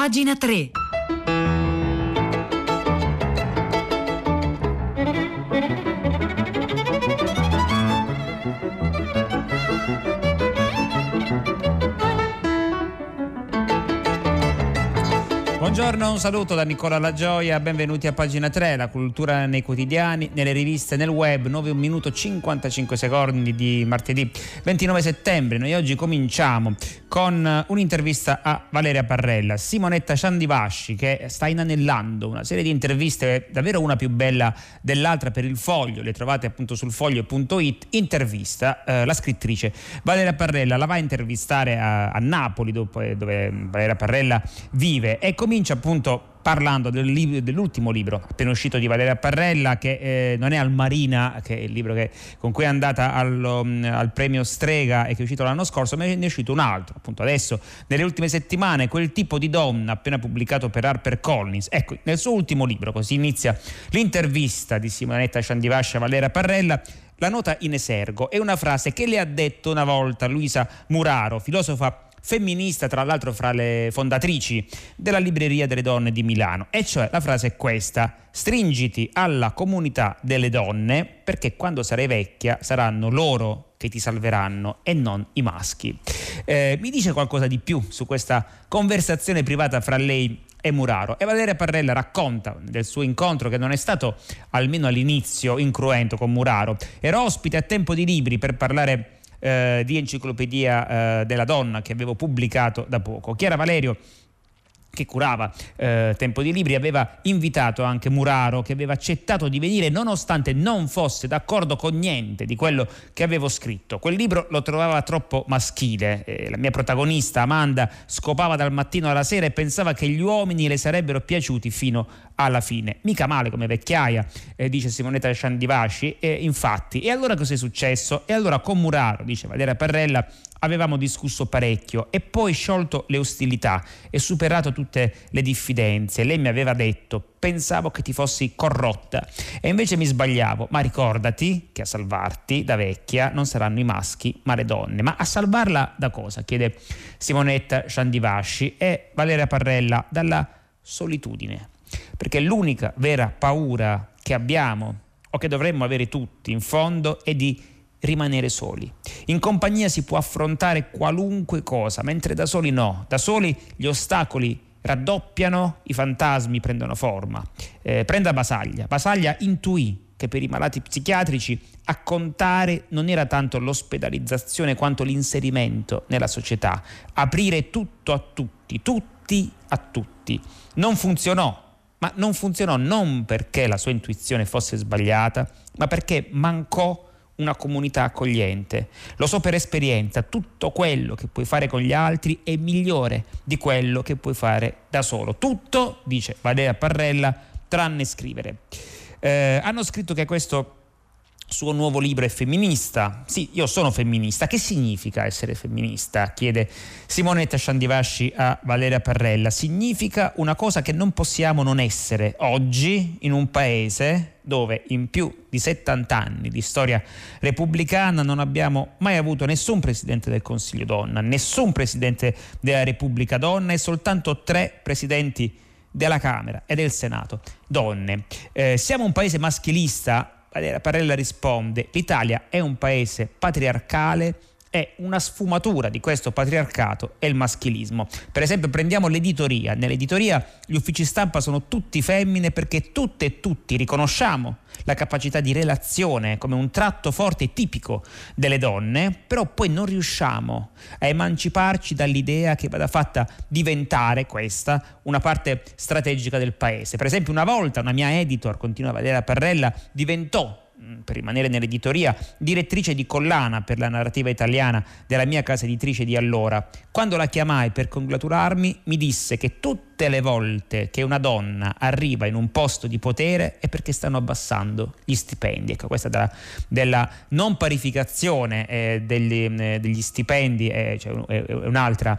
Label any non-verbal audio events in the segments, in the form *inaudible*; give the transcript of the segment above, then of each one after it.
Pagina 3. Buongiorno, un saluto da Nicola La Gioia, benvenuti a pagina 3, la cultura nei quotidiani, nelle riviste, nel web, 9 minuto 55 secondi di martedì 29 settembre. Noi oggi cominciamo con un'intervista a Valeria Parrella, Simonetta Ciandivasci che sta inanellando una serie di interviste, davvero una più bella dell'altra per il foglio, le trovate appunto sul foglio.it, intervista eh, la scrittrice Valeria Parrella, la va a intervistare a, a Napoli dove, dove Valeria Parrella vive e comincia comincia appunto parlando del libro, dell'ultimo libro appena uscito di Valeria Parrella che eh, non è Al Marina che è il libro che, con cui è andata allo, mm, al premio Strega e che è uscito l'anno scorso ma ne è uscito un altro appunto adesso nelle ultime settimane quel tipo di donna appena pubblicato per Harper Collins. Ecco nel suo ultimo libro così inizia l'intervista di Simonetta Ciandivascia a Valeria Parrella la nota in esergo è una frase che le ha detto una volta Luisa Muraro filosofa femminista, tra l'altro fra le fondatrici della Libreria delle Donne di Milano. E cioè la frase è questa: stringiti alla comunità delle donne perché quando sarai vecchia saranno loro che ti salveranno e non i maschi. Eh, mi dice qualcosa di più su questa conversazione privata fra lei e Muraro. E Valeria Parrella racconta del suo incontro che non è stato, almeno all'inizio, incruento con Muraro. Era ospite a tempo di libri per parlare eh, di Enciclopedia eh, della Donna che avevo pubblicato da poco. Chiara Valerio che curava eh, Tempo di Libri, aveva invitato anche Muraro, che aveva accettato di venire nonostante non fosse d'accordo con niente di quello che avevo scritto. Quel libro lo trovava troppo maschile. Eh, la mia protagonista, Amanda, scopava dal mattino alla sera e pensava che gli uomini le sarebbero piaciuti fino alla fine. Mica male come vecchiaia, eh, dice Simonetta Sciandivasci, infatti. E allora cosa è successo? E allora con Muraro, dice Valeria Parrella, avevamo discusso parecchio e poi sciolto le ostilità e superato tutte le diffidenze. Lei mi aveva detto, pensavo che ti fossi corrotta e invece mi sbagliavo, ma ricordati che a salvarti da vecchia non saranno i maschi ma le donne. Ma a salvarla da cosa? chiede Simonetta Sciandivasci e Valeria Parrella dalla solitudine, perché l'unica vera paura che abbiamo o che dovremmo avere tutti in fondo è di rimanere soli. In compagnia si può affrontare qualunque cosa, mentre da soli no. Da soli gli ostacoli raddoppiano, i fantasmi prendono forma. Eh, prenda Basaglia. Basaglia intuì che per i malati psichiatrici a contare non era tanto l'ospedalizzazione quanto l'inserimento nella società, aprire tutto a tutti, tutti a tutti. Non funzionò, ma non funzionò non perché la sua intuizione fosse sbagliata, ma perché mancò una comunità accogliente. Lo so per esperienza, tutto quello che puoi fare con gli altri è migliore di quello che puoi fare da solo. Tutto, dice Valeria Parrella, tranne scrivere. Eh, hanno scritto che questo suo nuovo libro è femminista. Sì, io sono femminista. Che significa essere femminista? chiede Simonetta Sciandivasci a Valeria Parrella. Significa una cosa che non possiamo non essere oggi in un paese dove in più di 70 anni di storia repubblicana non abbiamo mai avuto nessun presidente del Consiglio donna, nessun presidente della Repubblica donna e soltanto tre presidenti della Camera e del Senato donne. Eh, siamo un paese maschilista Parella risponde, l'Italia è un paese patriarcale è una sfumatura di questo patriarcato e il maschilismo. Per esempio prendiamo l'editoria. Nell'editoria gli uffici stampa sono tutti femmine perché tutte e tutti riconosciamo la capacità di relazione come un tratto forte e tipico delle donne, però poi non riusciamo a emanciparci dall'idea che vada fatta diventare questa una parte strategica del paese. Per esempio una volta una mia editor, continua Valeria Parrella, diventò per rimanere nell'editoria, direttrice di collana per la narrativa italiana della mia casa editrice di allora. Quando la chiamai per congratularmi, mi disse che tutte le volte che una donna arriva in un posto di potere è perché stanno abbassando gli stipendi. Ecco, questa della, della non parificazione eh, degli, eh, degli, stipendi è, cioè, è, è un'altra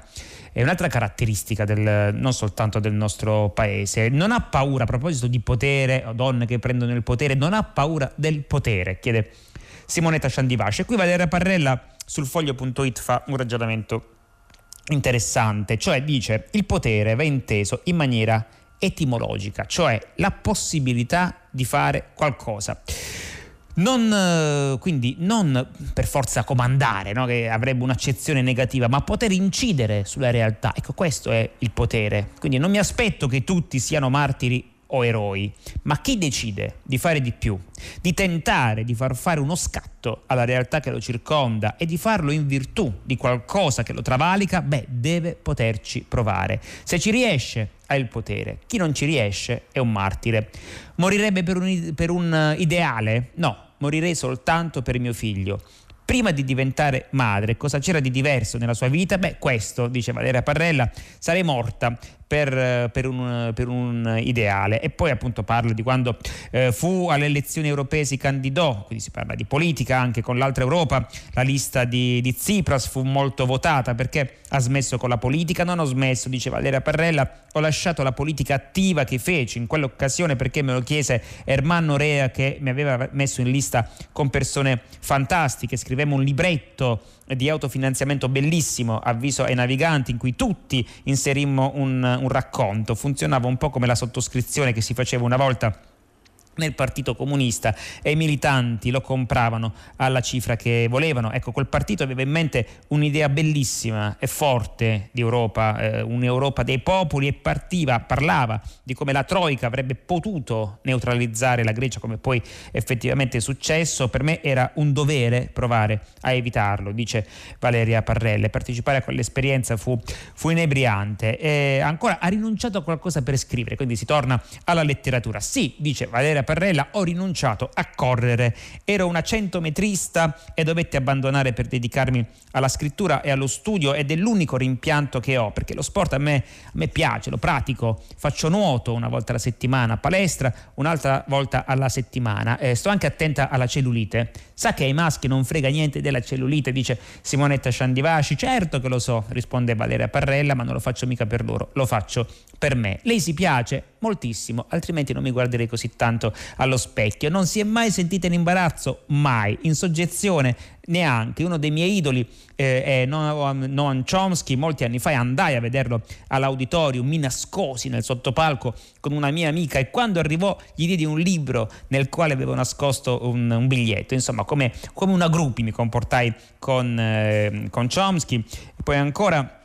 è un'altra caratteristica del, non soltanto del nostro paese. Non ha paura, a proposito di potere, o donne che prendono il potere, non ha paura del potere, chiede Simonetta Sciandivasci. E qui Valeria Parrella sul foglio.it fa un ragionamento interessante, cioè dice il potere va inteso in maniera etimologica, cioè la possibilità di fare qualcosa. Non, eh, quindi non per forza comandare, no? che avrebbe un'accezione negativa, ma poter incidere sulla realtà. Ecco, questo è il potere. Quindi non mi aspetto che tutti siano martiri o eroi, ma chi decide di fare di più, di tentare di far fare uno scatto alla realtà che lo circonda e di farlo in virtù di qualcosa che lo travalica, beh, deve poterci provare. Se ci riesce, ha il potere. Chi non ci riesce è un martire. Morirebbe per un, per un ideale? No, morirei soltanto per mio figlio prima di diventare madre, cosa c'era di diverso nella sua vita? Beh, questo, dice Valeria Parrella, sarei morta per, per, un, per, un, ideale. E poi appunto parla di quando eh, fu alle elezioni europee si candidò, quindi si parla di politica anche con l'altra Europa, la lista di, di Tsipras fu molto votata perché ha smesso con la politica, non ho smesso, dice Valeria Parrella, ho lasciato la politica attiva che feci in quell'occasione perché me lo chiese Ermanno Rea che mi aveva messo in lista con persone fantastiche, scrivemmo un libretto di autofinanziamento bellissimo, avviso ai naviganti, in cui tutti inserimmo un, un racconto. Funzionava un po' come la sottoscrizione che si faceva una volta nel Partito Comunista e i militanti lo compravano alla cifra che volevano. Ecco, quel partito aveva in mente un'idea bellissima e forte di Europa, eh, un'Europa dei popoli e partiva, parlava di come la Troica avrebbe potuto neutralizzare la Grecia come poi effettivamente è successo. Per me era un dovere provare a evitarlo, dice Valeria Parrelle. Partecipare a quell'esperienza fu, fu inebriante. E ancora ha rinunciato a qualcosa per scrivere, quindi si torna alla letteratura. Sì, dice Valeria Andrea Parrella, ho rinunciato a correre. Ero una centometrista e dovetti abbandonare per dedicarmi alla scrittura e allo studio ed è l'unico rimpianto che ho, perché lo sport a me, a me piace, lo pratico, faccio nuoto una volta alla settimana, palestra un'altra volta alla settimana, eh, sto anche attenta alla cellulite. Sa che ai maschi non frega niente della cellulite, dice Simonetta Sciandivaci. Certo che lo so, risponde Valeria Parrella, ma non lo faccio mica per loro, lo faccio per me. Lei si piace? Moltissimo, altrimenti non mi guarderei così tanto allo specchio. Non si è mai sentita in imbarazzo? Mai. In soggezione? Neanche. Uno dei miei idoli eh, è Noam Chomsky. Molti anni fa andai a vederlo all'auditorium, mi nascosi nel sottopalco con una mia amica e quando arrivò gli diedi un libro nel quale avevo nascosto un, un biglietto. Insomma, come, come, una gruppi mi comportai con, eh, con Chomsky. Poi ancora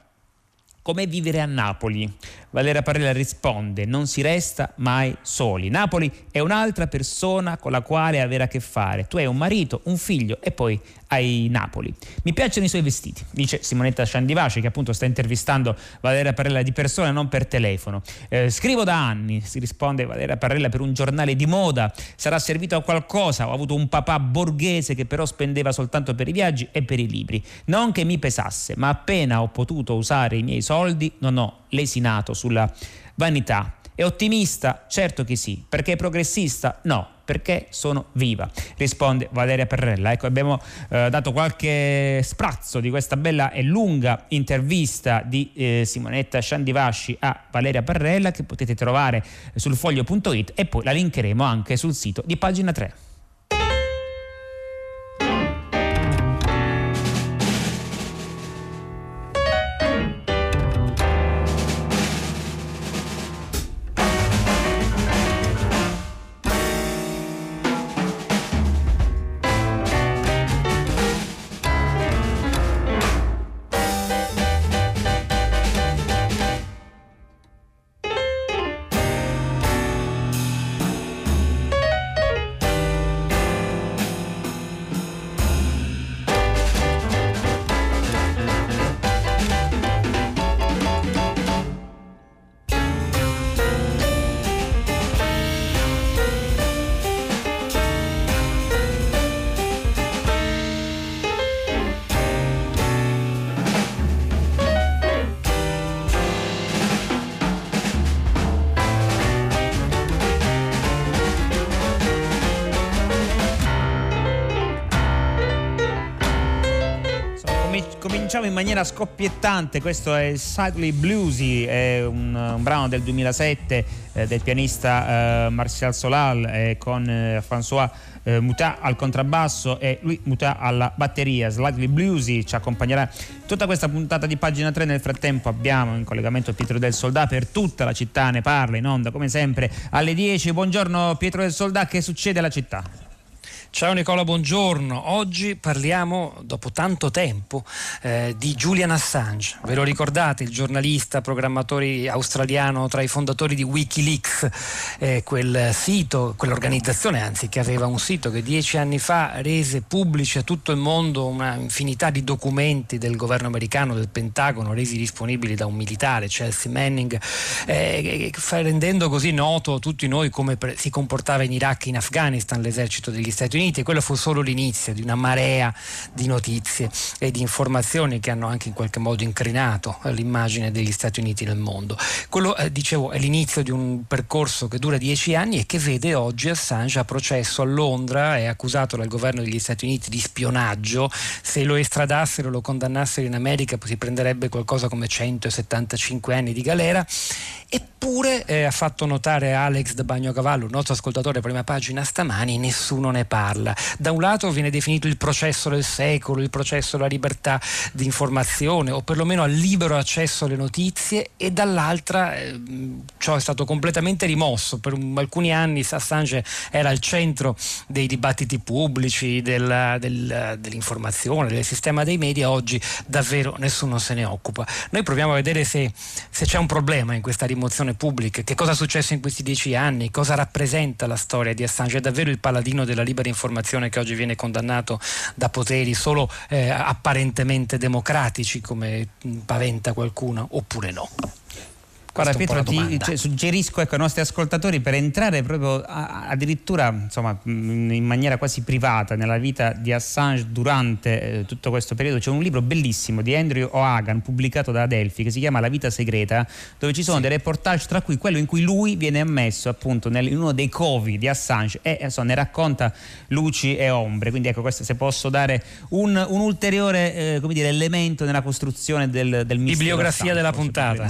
Com'è vivere a Napoli? Valera Parrella risponde: Non si resta mai soli. Napoli è un'altra persona con la quale avere a che fare. Tu hai un marito, un figlio e poi hai Napoli. Mi piacciono i suoi vestiti, dice Simonetta Sciandivace, che appunto sta intervistando Valera Parrella di persona, non per telefono. Eh, scrivo da anni, si risponde Valera Parrella, per un giornale di moda. Sarà servito a qualcosa. Ho avuto un papà borghese che però spendeva soltanto per i viaggi e per i libri. Non che mi pesasse, ma appena ho potuto usare i miei soldi, non ho lesinato sulla vanità. È ottimista? Certo che sì. Perché è progressista? No, perché sono viva. Risponde Valeria Perrella. Ecco, abbiamo eh, dato qualche sprazzo di questa bella e lunga intervista di eh, Simonetta Sciandivasci a Valeria Perrella che potete trovare sul foglio.it e poi la linkeremo anche sul sito di pagina 3. Cominciamo in maniera scoppiettante, questo è Slightly Bluesy, è un, un brano del 2007 eh, del pianista eh, Martial Solal eh, con eh, François eh, Mutat al contrabbasso e lui Mutat alla batteria. Slightly Bluesy ci accompagnerà tutta questa puntata di pagina 3. Nel frattempo abbiamo in collegamento Pietro del Soldà per tutta la città, ne parla in onda come sempre alle 10. Buongiorno Pietro del Soldà, che succede alla città? Ciao Nicola, buongiorno. Oggi parliamo, dopo tanto tempo, eh, di Julian Assange. Ve lo ricordate, il giornalista, programmatore australiano tra i fondatori di Wikileaks, eh, quel sito, quell'organizzazione anzi, che aveva un sito che dieci anni fa rese pubblici a tutto il mondo una infinità di documenti del governo americano, del Pentagono, resi disponibili da un militare, Chelsea Manning, eh, rendendo così noto a tutti noi come si comportava in Iraq e in Afghanistan l'esercito degli Stati Uniti Uniti quello fu solo l'inizio di una marea di notizie e di informazioni che hanno anche in qualche modo incrinato l'immagine degli Stati Uniti nel mondo. Quello, eh, dicevo, è l'inizio di un percorso che dura dieci anni e che vede oggi Assange a processo a Londra, è accusato dal governo degli Stati Uniti di spionaggio, se lo estradassero, lo condannassero in America si prenderebbe qualcosa come 175 anni di galera Eppure eh, ha fatto notare Alex da Bagnocavallo, un nostro ascoltatore prima pagina stamani, nessuno ne parla. Da un lato viene definito il processo del secolo, il processo alla libertà di informazione o perlomeno al libero accesso alle notizie e dall'altra eh, ciò è stato completamente rimosso. Per un, alcuni anni Assange era al centro dei dibattiti pubblici, del, del, dell'informazione, del sistema dei media, oggi davvero nessuno se ne occupa. Noi proviamo a vedere se, se c'è un problema in questa rimozione pubblica, che cosa è successo in questi dieci anni, cosa rappresenta la storia di Assange, è davvero il paladino della libera informazione che oggi viene condannato da poteri solo eh, apparentemente democratici come paventa qualcuno oppure no? Guarda Pietro, ti cioè, suggerisco ecco, ai nostri ascoltatori per entrare proprio a, addirittura insomma, in maniera quasi privata nella vita di Assange durante eh, tutto questo periodo. C'è un libro bellissimo di Andrew O'Hagan pubblicato da Adelphi che si chiama La vita segreta, dove ci sono sì. dei reportage tra cui quello in cui lui viene ammesso appunto nel, in uno dei covi di Assange e insomma, ne racconta luci e ombre. Quindi ecco questo se posso dare un, un ulteriore eh, dire, elemento nella costruzione del, del mistero. Bibliografia della puntata.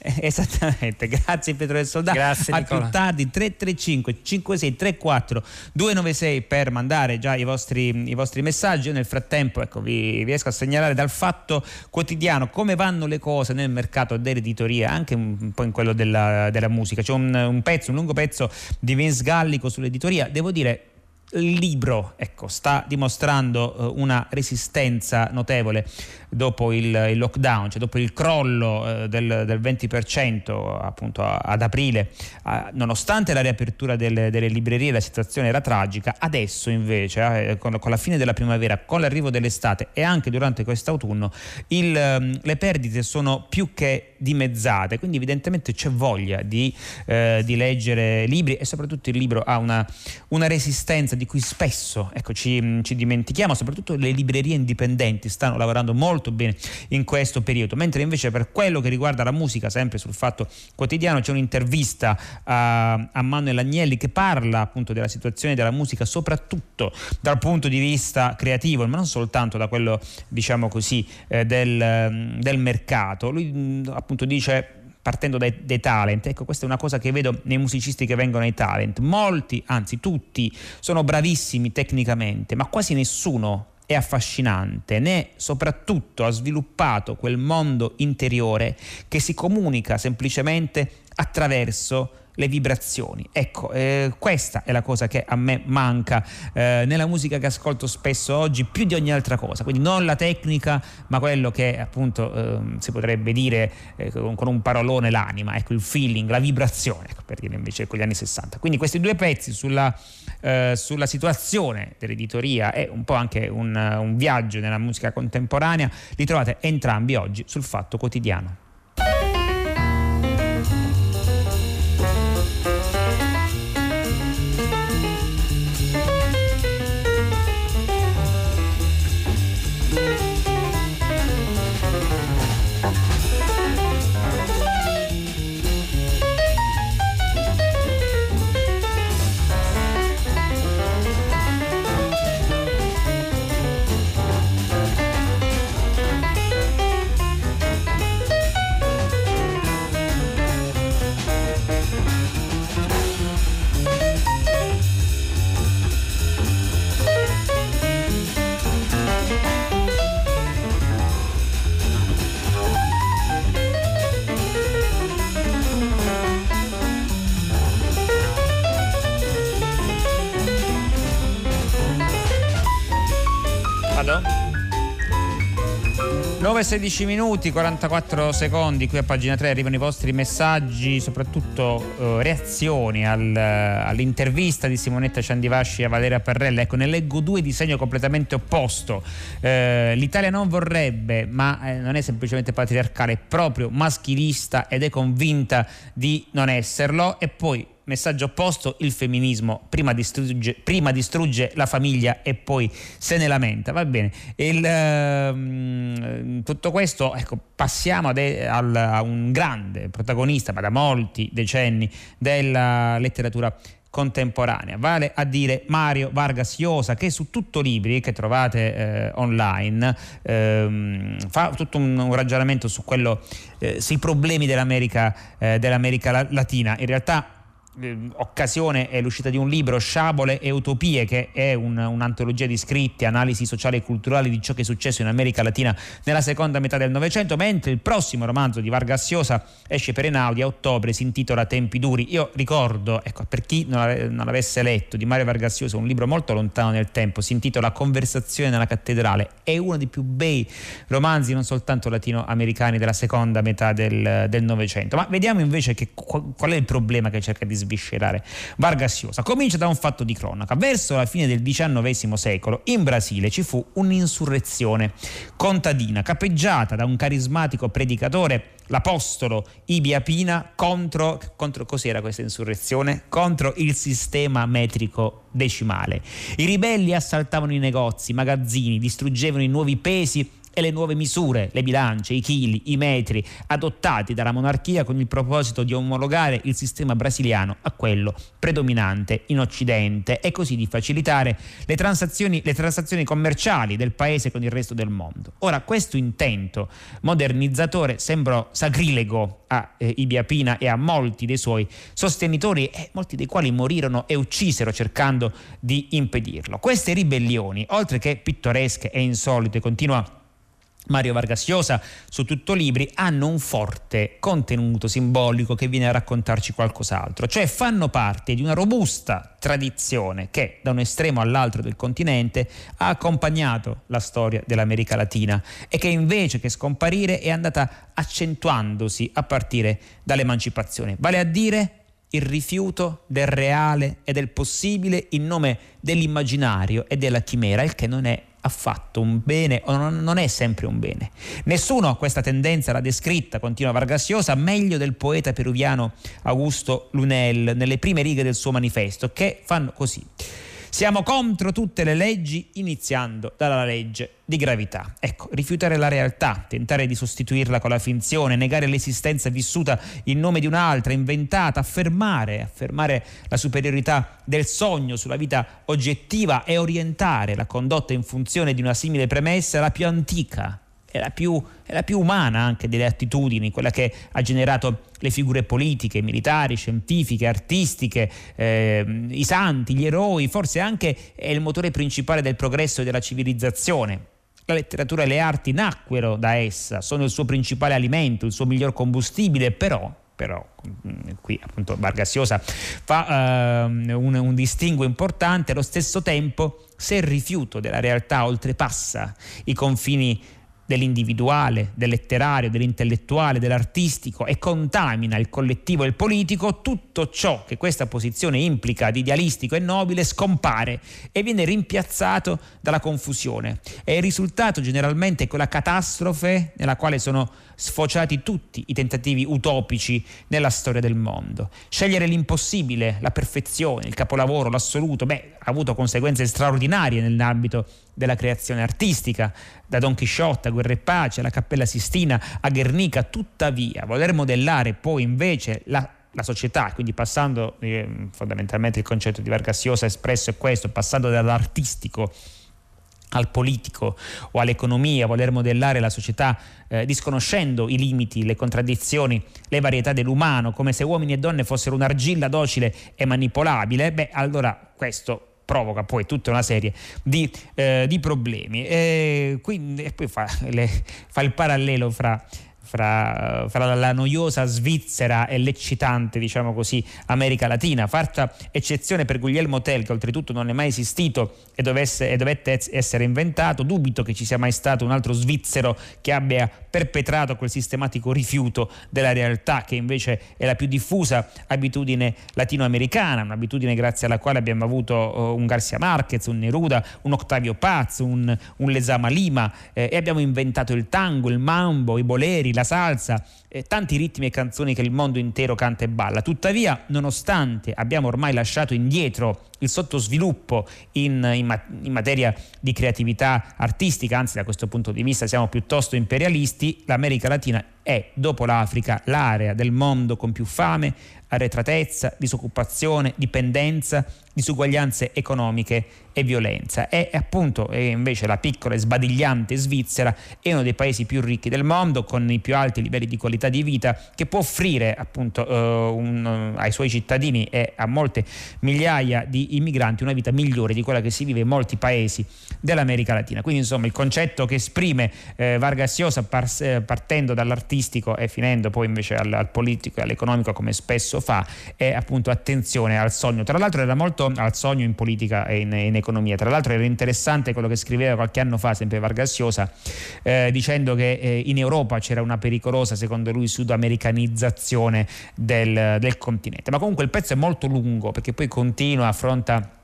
*laughs* Esattamente, grazie Pietro del Soldato. Grazie, a Nicola. più tardi 335 5634 296 per mandare già i vostri, i vostri messaggi. Io nel frattempo ecco, vi, riesco a segnalare dal fatto quotidiano come vanno le cose nel mercato dell'editoria, anche un, po' in quello della, della musica. C'è un, un, pezzo, un lungo pezzo di Vince Gallico sull'editoria. Devo dire il libro ecco, sta dimostrando uh, una resistenza notevole dopo il, il, lockdown, cioè dopo il crollo uh, del, del, 20% appunto ad aprile, uh, nonostante la riapertura delle, delle, librerie la situazione era tragica, adesso invece eh, con, con, la fine della primavera, con l'arrivo dell'estate e anche durante quest'autunno il, um, le perdite sono più che dimezzate, quindi evidentemente c'è voglia di, eh, di leggere libri e soprattutto il libro ha una, una resistenza di cui spesso ecco, ci, ci, dimentichiamo, soprattutto le librerie indipendenti stanno lavorando molto bene in questo periodo, mentre invece per quello che riguarda la musica, sempre sul fatto quotidiano, c'è un'intervista a, a Manuel Agnelli che parla appunto della situazione della musica, soprattutto dal punto di vista creativo, ma non soltanto da quello diciamo così eh, del, del mercato. Lui appunto dice partendo dai, dai, talent. Ecco, questa è una cosa che vedo nei musicisti che vengono ai talent. Molti, anzi tutti, sono bravissimi tecnicamente, ma quasi nessuno è affascinante, né soprattutto ha sviluppato quel mondo interiore che si comunica semplicemente attraverso le vibrazioni. Ecco, eh, questa è la cosa che a me manca eh, nella musica che ascolto spesso oggi più di ogni altra cosa, quindi non la tecnica, ma quello che appunto eh, si potrebbe dire eh, con, con, un parolone l'anima, ecco il feeling, la vibrazione, ecco, per dire invece con gli anni 60. Quindi questi due pezzi sulla, eh, sulla situazione dell'editoria e un po' anche un, un viaggio nella musica contemporanea li trovate entrambi oggi sul Fatto Quotidiano. 9-16 minuti, 44 secondi, qui a pagina 3 arrivano i vostri messaggi, soprattutto eh, reazioni al, all'intervista di Simonetta Ciandivasci a Valeria Perrella. Ecco, ne leggo due di segno completamente opposto. Eh, L'Italia non vorrebbe, ma eh, non è semplicemente patriarcale, è proprio maschilista ed è convinta di non esserlo. E poi messaggio opposto, il femminismo prima distrugge, prima distrugge, la famiglia e poi se ne lamenta. Va bene, il, uh, tutto questo, ecco, passiamo ad, al, a un grande protagonista, ma da molti decenni, della letteratura contemporanea, vale a dire Mario Vargas Llosa che su tutto libri che trovate eh, online ehm, fa tutto un, un, ragionamento su quello, eh, sui problemi dell'America, eh, dell'America Latina. In realtà Ehm, occasione è l'uscita di un libro Sciabole e Utopie che è un, un'antologia di scritti, analisi sociali e culturali di ciò che è successo in America Latina nella seconda metà del Novecento mentre il prossimo romanzo di Vargas Llosa esce per Enaudi a ottobre si intitola Tempi duri. Io ricordo, ecco, per chi non, non l'avesse letto di Mario Vargas Llosa un libro molto lontano nel tempo si intitola Conversazione nella cattedrale è uno dei più bei romanzi non soltanto latinoamericani della seconda metà del Novecento. Ma vediamo invece che, qual è il problema che cerca di sviscerare Vargas Llosa. Comincia da un fatto di cronaca. Verso la fine del XIX secolo in Brasile ci fu un'insurrezione contadina capeggiata da un carismatico predicatore l'apostolo Ibia Pina contro, contro cos'era questa insurrezione? Contro il sistema metrico decimale. I ribelli assaltavano i negozi, i magazzini, distruggevano i nuovi pesi e le nuove misure, le bilance, i chili, i metri adottati dalla monarchia con il proposito di omologare il sistema brasiliano a quello predominante in Occidente e così di facilitare le transazioni, le transazioni commerciali del paese con il resto del mondo. Ora, questo intento modernizzatore sembrò sacrilego a eh, Ibia Pina e a molti dei suoi sostenitori, eh, molti dei quali morirono e uccisero cercando di impedirlo. Queste ribellioni, oltre che pittoresche e insolite, continua Mario Vargas Llosa su tutto libri hanno un forte contenuto simbolico che viene a raccontarci qualcos'altro, cioè fanno parte di una robusta tradizione che da un estremo all'altro del continente ha accompagnato la storia dell'America Latina e che invece che scomparire è andata accentuandosi a partire dall'emancipazione, vale a dire il rifiuto del reale e del possibile in nome dell'immaginario e della chimera, il che non è affatto un bene o non, è sempre un bene. Nessuno ha questa tendenza l'ha descritta, continua Vargas Llosa, meglio del poeta peruviano Augusto Lunel nelle prime righe del suo manifesto, che fanno così. Siamo contro tutte le leggi, iniziando dalla legge di gravità. Ecco, rifiutare la realtà, tentare di sostituirla con la finzione, negare l'esistenza vissuta in nome di un'altra, inventata, affermare, affermare la superiorità del sogno sulla vita oggettiva e orientare la condotta in funzione di una simile premessa la più antica la, più, la più, umana anche delle attitudini, quella che ha generato le figure politiche, militari, scientifiche, artistiche, eh, i santi, gli eroi, forse anche è il motore principale del progresso e della civilizzazione. La letteratura e le arti nacquero da essa, sono il suo principale alimento, il suo miglior combustibile, però però mm, qui appunto Vargas Llosa fa uh, un, un distinguo importante, allo stesso tempo se il rifiuto della realtà oltrepassa i confini dell'individuale, del letterario, dell'intellettuale, dell'artistico e contamina il collettivo e il politico, tutto ciò che questa posizione implica di idealistico e nobile scompare e viene rimpiazzato dalla confusione. E il risultato generalmente è quella catastrofe nella quale sono sfociati tutti i tentativi utopici nella storia del mondo. Scegliere l'impossibile, la perfezione, il capolavoro, l'assoluto, beh, ha avuto conseguenze straordinarie nell'ambito della creazione artistica, da Don Chisciotte a Guerra e Pace, alla Cappella Sistina a Guernica, tuttavia voler modellare poi invece la la società, quindi passando eh, fondamentalmente il concetto di Vargas Llosa espresso è questo, passando dall'artistico al politico o all'economia, voler modellare la società eh, disconoscendo i limiti, le contraddizioni, le varietà dell'umano, come se uomini e donne fossero un'argilla docile e manipolabile, beh allora questo provoca poi tutta una serie di, eh, di problemi. E, quindi, e poi fa, le, fa il parallelo fra fra, fra, la noiosa Svizzera e l'eccitante, diciamo così, America Latina. Fatta eccezione per Guglielmo Tell, che oltretutto non è mai esistito e, dovesse, e dovette essere inventato. Dubito che ci sia mai stato un altro svizzero che abbia perpetrato quel sistematico rifiuto della realtà, che invece è la più diffusa abitudine latinoamericana, un'abitudine grazie alla quale abbiamo avuto uh, un Garcia Marquez, un Neruda, un Octavio Paz, un, un Lesama Lima eh, e abbiamo inventato il tango, il mambo, i boleri, la salsa, eh, tanti ritmi e canzoni che il mondo intero canta e balla. Tuttavia, nonostante abbiamo ormai lasciato indietro il sottosviluppo in, in, in, materia di creatività artistica, anzi da questo punto di vista siamo piuttosto imperialisti, l'America Latina è, dopo l'Africa, l'area del mondo con più fame, arretratezza, disoccupazione, dipendenza, disuguaglianze economiche e violenza. E appunto e invece la piccola e sbadigliante Svizzera è uno dei paesi più ricchi del mondo, con i più alti livelli di qualità di vita, che può offrire appunto uh, un, ai suoi cittadini e a molte migliaia di immigranti una vita migliore di quella che si vive in molti paesi dell'America Latina. Quindi insomma il concetto che esprime eh, Vargas Llosa eh, dall'artistico e finendo poi invece al, al politico e all'economico come spesso fa è appunto attenzione al sogno. Tra l'altro era molto al sogno in politica e in, in economia. Tra l'altro era interessante quello che scriveva qualche anno fa sempre Vargas Llosa eh, dicendo che eh, in Europa c'era una pericolosa secondo lui sudamericanizzazione del, del continente. Ma comunque il pezzo è molto lungo perché poi continua, affronta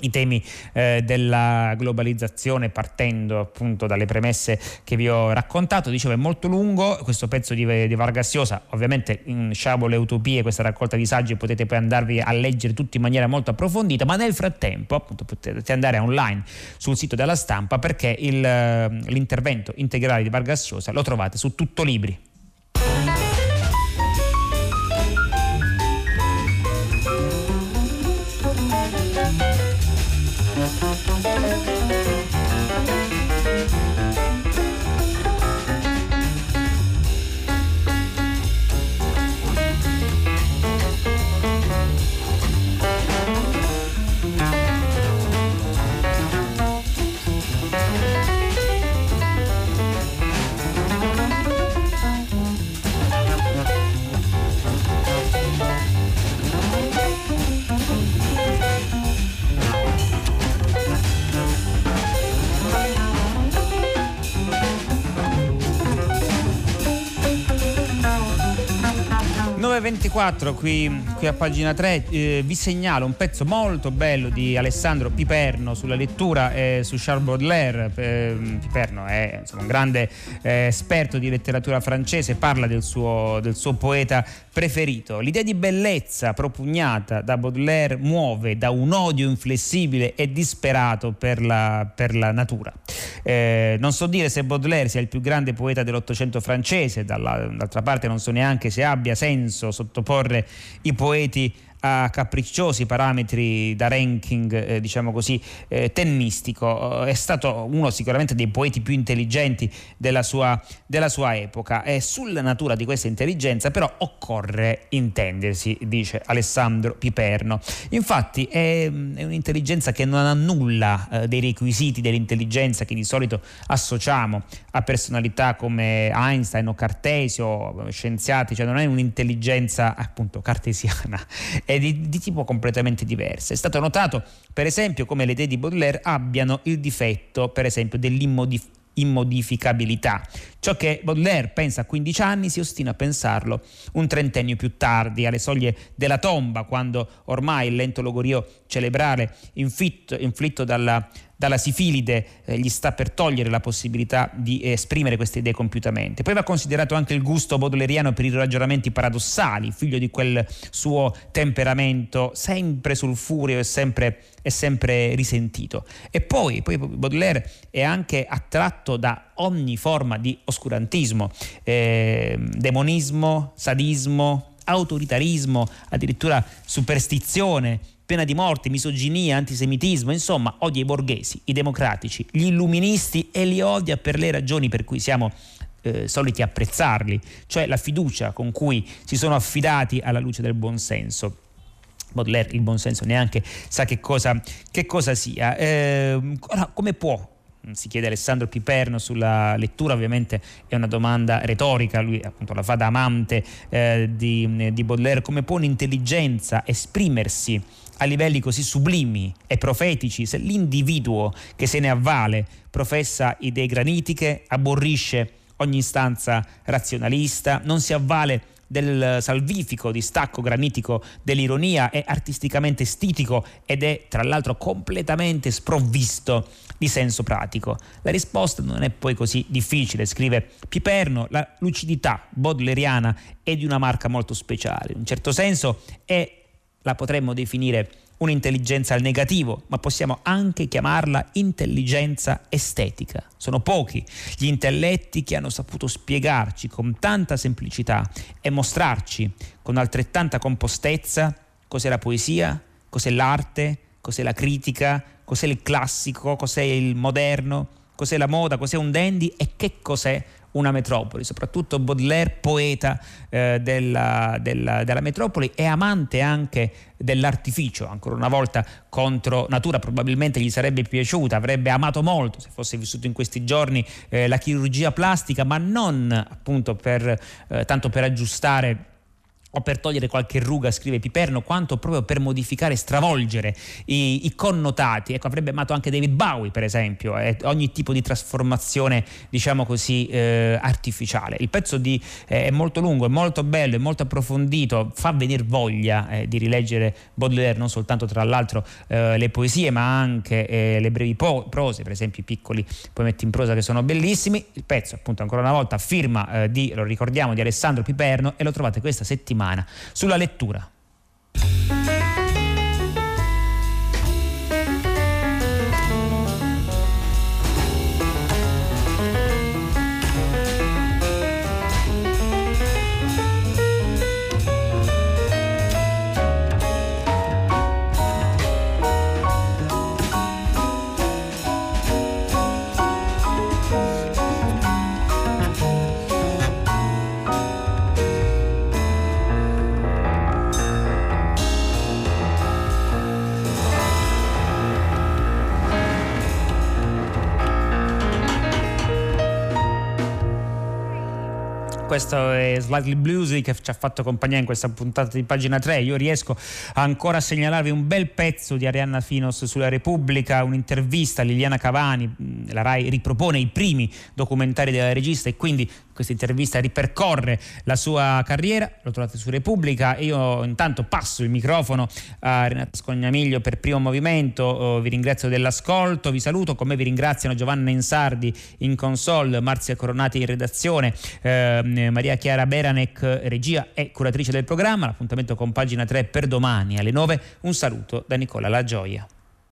i temi eh, della globalizzazione partendo appunto dalle premesse che vi ho raccontato. Dicevo è molto lungo questo pezzo di, di Vargas Llosa, ovviamente in Sciabole Utopie, questa raccolta di saggi potete poi andarvi a leggere tutti in maniera molto approfondita, ma nel frattempo appunto potete andare online sul sito della stampa perché il, l'intervento integrale di Vargas Llosa lo trovate su Tutto Libri. 9.24 qui, qui, a pagina 3 eh, vi segnalo un pezzo molto bello di Alessandro Piperno sulla lettura eh, su Charles Baudelaire. Eh, Piperno è insomma, un grande eh, esperto di letteratura francese parla del suo, del suo poeta preferito. L'idea di bellezza propugnata da Baudelaire muove da un odio inflessibile e disperato per la, per la natura. Eh, non so dire se Baudelaire sia il più grande poeta dell'Ottocento francese dalla, d'altra parte non so neanche se abbia senso sottoporre i poeti a capricciosi parametri da ranking, eh, diciamo così, eh, tennistico. È stato uno sicuramente dei poeti più intelligenti della sua, della sua epoca e sulla natura di questa intelligenza però occorre intendersi, dice Alessandro Piperno. Infatti è, è un'intelligenza che non ha nulla eh, dei requisiti dell'intelligenza che di solito associamo a personalità come Einstein o Cartesio, scienziati, cioè non è un'intelligenza appunto cartesiana è di, di tipo completamente diverso. È stato notato, per esempio, come le idee di Baudelaire abbiano il difetto, per esempio, dell'immodificabilità. Ciò che Baudelaire pensa a 15 anni si ostina a pensarlo un trentennio più tardi, alle soglie della tomba, quando ormai il lento logorio cerebrale inflitto, inflitto dalla dalla sifilide eh, gli sta per togliere la possibilità di esprimere queste idee compiutamente. Poi va considerato anche il gusto baudelairiano per i ragionamenti paradossali, figlio di quel suo temperamento sempre sul furio e sempre, sempre risentito. E poi, poi, Baudelaire è anche attratto da ogni forma di oscurantismo, eh, demonismo, sadismo, autoritarismo, addirittura superstizione, pena di morte, misoginia, antisemitismo, insomma odia i borghesi, i democratici, gli illuministi e li odia per le ragioni per cui siamo eh, soliti apprezzarli, cioè la fiducia con cui si sono affidati alla luce del buonsenso. Baudelaire il buonsenso neanche sa che cosa, che cosa sia. Eh, come può si chiede Alessandro Piperno sulla lettura, ovviamente è una domanda retorica, lui appunto la fa da amante eh, di, di Baudelaire, come può un'intelligenza esprimersi a livelli così sublimi e profetici se l'individuo che se ne avvale professa idee granitiche, aborrisce ogni istanza razionalista, non si avvale del salvifico distacco granitico dell'ironia, è artisticamente stitico ed è tra l'altro completamente sprovvisto di senso pratico. La risposta non è poi così difficile, scrive Piperno, la lucidità bodleriana è di una marca molto speciale, in un certo senso è, la potremmo definire un'intelligenza al negativo, ma possiamo anche chiamarla intelligenza estetica. Sono pochi gli intelletti che hanno saputo spiegarci con tanta semplicità e mostrarci con altrettanta compostezza cos'è la poesia, cos'è l'arte, cos'è la critica, cos'è il classico, cos'è il moderno, cos'è la moda, cos'è un dandy? E che cos'è una metropoli, soprattutto Baudelaire, poeta eh, della, della, della, metropoli e amante anche dell'artificio, ancora una volta contro natura, probabilmente gli sarebbe piaciuta, avrebbe amato molto se fosse vissuto in questi giorni eh, la chirurgia plastica, ma non appunto per, eh, tanto per aggiustare o per togliere qualche ruga, scrive Piperno, quanto proprio per modificare, stravolgere i, i connotati. Ecco, avrebbe amato anche David Bowie, per esempio, eh, ogni tipo di trasformazione, diciamo così, eh, artificiale. Il pezzo di, eh, è molto lungo, è molto bello, è molto approfondito, fa venire voglia eh, di rileggere Baudelaire, non soltanto tra l'altro eh, le poesie, ma anche eh, le brevi po- prose, per esempio i piccoli poemetti in prosa che sono bellissimi. Il pezzo, appunto, ancora una volta, firma di, lo ricordiamo, di Alessandro Piperno e lo trovate questa settimana settimana sulla lettura. Questo è Slightly Bluesy che ci ha fatto compagnia in questa puntata di pagina 3. Io riesco ancora a segnalarvi un bel pezzo di Arianna Finos sulla Repubblica, un'intervista a Liliana Cavani, la RAI ripropone i primi documentari della regista e quindi questa intervista ripercorre la sua carriera, lo trovate su Repubblica. Io intanto passo il microfono a Renato Scognamiglio per primo movimento, oh, vi ringrazio dell'ascolto, vi saluto, come vi ringraziano Giovanna Insardi in console, Marzia Coronati in redazione, eh, Maria Chiara Beranec, regia e curatrice del programma. L'appuntamento con pagina 3 per domani alle 9. Un saluto da Nicola La Gioia.